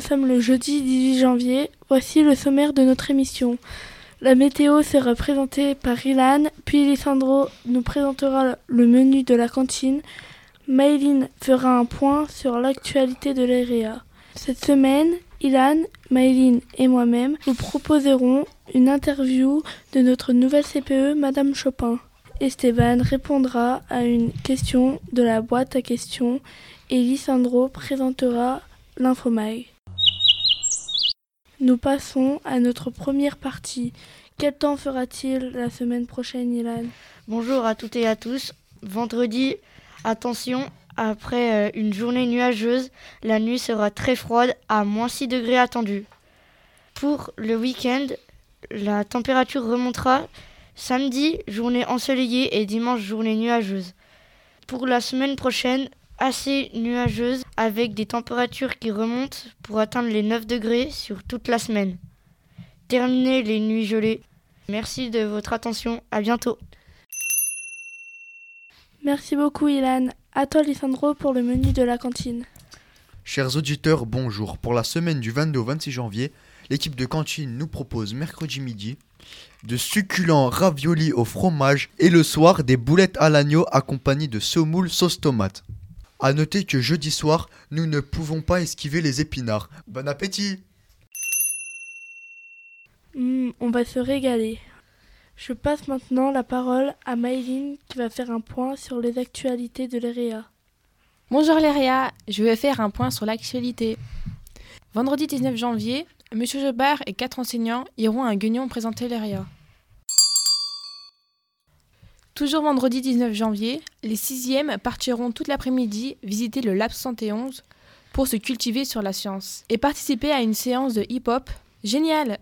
sommes le jeudi 18 janvier. Voici le sommaire de notre émission. La météo sera présentée par Ilan, puis Lisandro nous présentera le menu de la cantine. Maïline fera un point sur l'actualité de l'EREA. Cette semaine, Ilan, Maïline et moi-même vous proposerons une interview de notre nouvelle CPE, Madame Chopin. Esteban répondra à une question de la boîte à questions et Lisandro présentera l'infomag. Nous passons à notre première partie. Quel temps fera-t-il la semaine prochaine, Ilan? Bonjour à toutes et à tous. Vendredi, attention, après euh, une journée nuageuse, la nuit sera très froide à moins 6 degrés attendus. Pour le week-end, la température remontera samedi, journée ensoleillée et dimanche, journée nuageuse. Pour la semaine prochaine, assez nuageuse avec des températures qui remontent pour atteindre les 9 degrés sur toute la semaine. Terminez les nuits gelées. Merci de votre attention. À bientôt. Merci beaucoup, Ilan. À toi, Lisandro, pour le menu de la cantine. Chers auditeurs, bonjour. Pour la semaine du 22 au 26 janvier, l'équipe de cantine nous propose mercredi midi de succulents raviolis au fromage et le soir des boulettes à l'agneau accompagnées de semoule sauce tomate. A noter que jeudi soir, nous ne pouvons pas esquiver les épinards. Bon appétit Hmm, on va se régaler. Je passe maintenant la parole à Maïline qui va faire un point sur les actualités de l'EREA. Bonjour Léria, je vais faire un point sur l'actualité. Vendredi 19 janvier, Monsieur Jobard et quatre enseignants iront à Guignon présenter l'EREA. Toujours vendredi 19 janvier, les sixièmes partiront toute l'après-midi visiter le Lab 71 pour se cultiver sur la science et participer à une séance de hip-hop. Génial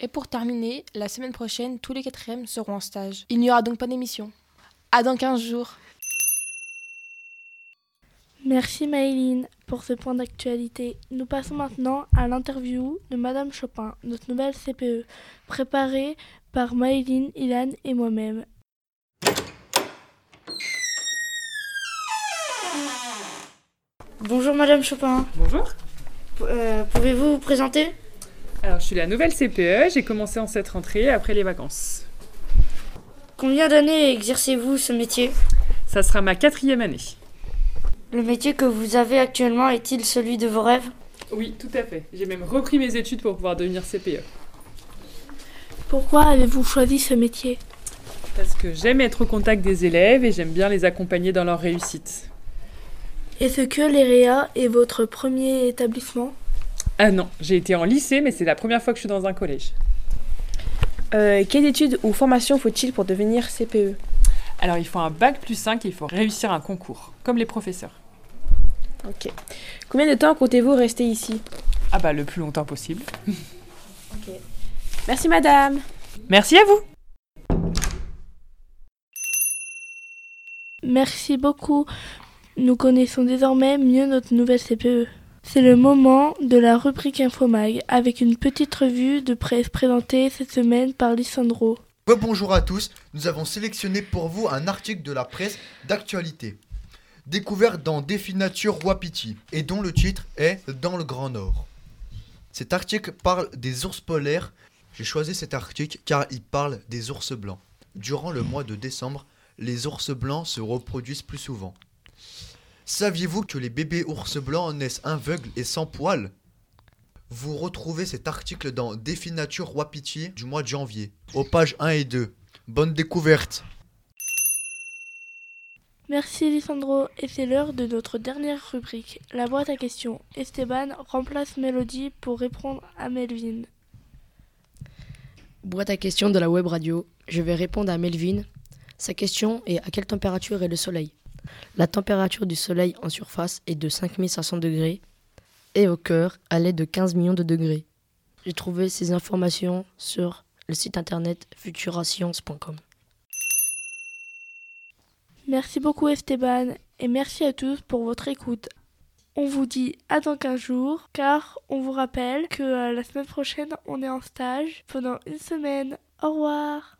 Et pour terminer, la semaine prochaine, tous les quatrièmes seront en stage. Il n'y aura donc pas d'émission. À dans 15 jours Merci Maïline pour ce point d'actualité. Nous passons maintenant à l'interview de Madame Chopin, notre nouvelle CPE, préparée par Maïline, Ilan et moi-même. Bonjour Madame Chopin. Bonjour. Euh, Pouvez-vous vous présenter? Alors, je suis la nouvelle CPE. J'ai commencé en cette rentrée après les vacances. Combien d'années exercez-vous ce métier? Ça sera ma quatrième année. Le métier que vous avez actuellement est-il celui de vos rêves? Oui, tout à fait. J'ai même repris mes études pour pouvoir devenir CPE. Pourquoi avez-vous choisi ce métier? Parce que j'aime être au contact des élèves et j'aime bien les accompagner dans leur réussite. Est-ce que l'EREA est votre premier établissement? Ah non, j'ai été en lycée, mais c'est la première fois que je suis dans un collège. Euh, Quelles études ou formations faut-il pour devenir CPE Alors, il faut un bac plus 5 et il faut réussir un concours, comme les professeurs. Ok. Combien de temps comptez-vous rester ici? Ah bah, le plus longtemps possible. Merci madame Merci à vous Merci beaucoup. Nous connaissons désormais mieux notre nouvelle CPE. C'est le moment de la rubrique Infomag avec une petite revue de presse présentée cette semaine par Lisandro. Bonjour à tous, nous avons sélectionné pour vous un article de la presse d'actualité, découvert dans Défi Nature Wapiti, et dont le titre est Dans le Grand Nord. Cet article parle des ours polaires. J'ai choisi cet article car il parle des ours blancs. Durant le mois de décembre, les ours blancs se reproduisent plus souvent. Saviez-vous que les bébés ours blancs naissent aveugles et sans poils? Vous retrouvez cet article dans Défi Nature Wapiti du mois de janvier, aux pages 1 et 2. Bonne découverte Merci Lisandro et c'est l'heure de notre dernière rubrique, la boîte à questions. Esteban remplace Mélodie pour répondre à Melvin. Boîte à questions de la web radio. Je vais répondre à Melvin. Sa question est à quelle température est le soleil? La température du soleil en surface est de 5500 degrés et au cœur, elle est de 15 millions de degrés. J'ai trouvé ces informations sur le site internet futurascience.com. Merci beaucoup Esteban et merci à tous pour votre écoute. On vous dit à dans 15 jours car on vous rappelle que euh, la semaine prochaine on est en stage pendant une semaine. Au revoir